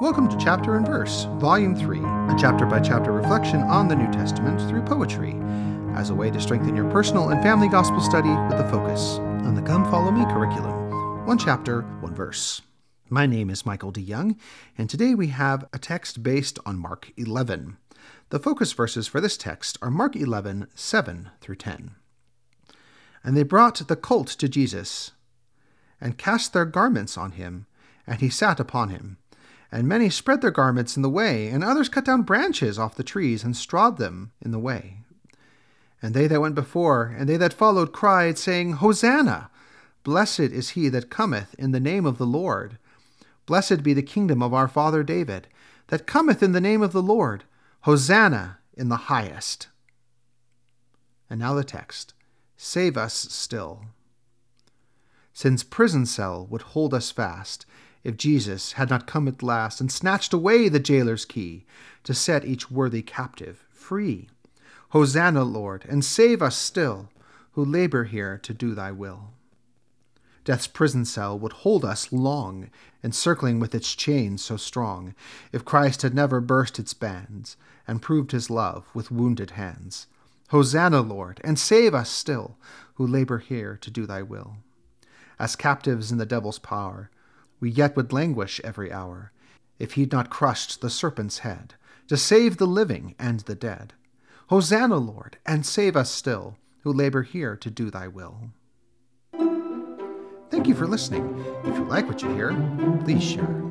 Welcome to Chapter and Verse, Volume 3, a chapter by chapter reflection on the New Testament through poetry, as a way to strengthen your personal and family gospel study with a focus on the Come Follow Me curriculum. One chapter, one verse. My name is Michael DeYoung, and today we have a text based on Mark 11. The focus verses for this text are Mark 11, 7 through 10. And they brought the colt to Jesus, and cast their garments on him, and he sat upon him. And many spread their garments in the way, and others cut down branches off the trees and strawed them in the way. And they that went before, and they that followed, cried, saying, Hosanna! Blessed is he that cometh in the name of the Lord. Blessed be the kingdom of our father David, that cometh in the name of the Lord. Hosanna in the highest. And now the text Save us still. Since prison cell would hold us fast, if Jesus had not come at last and snatched away the jailer's key to set each worthy captive free. Hosanna, Lord, and save us still, who labor here to do thy will. Death's prison cell would hold us long, encircling with its chains so strong, if Christ had never burst its bands and proved his love with wounded hands. Hosanna, Lord, and save us still, who labor here to do thy will. As captives in the devil's power, we yet would languish every hour, if he'd not crushed the serpent's head, to save the living and the dead. Hosanna, Lord, and save us still, who labor here to do thy will. Thank you for listening. If you like what you hear, please share.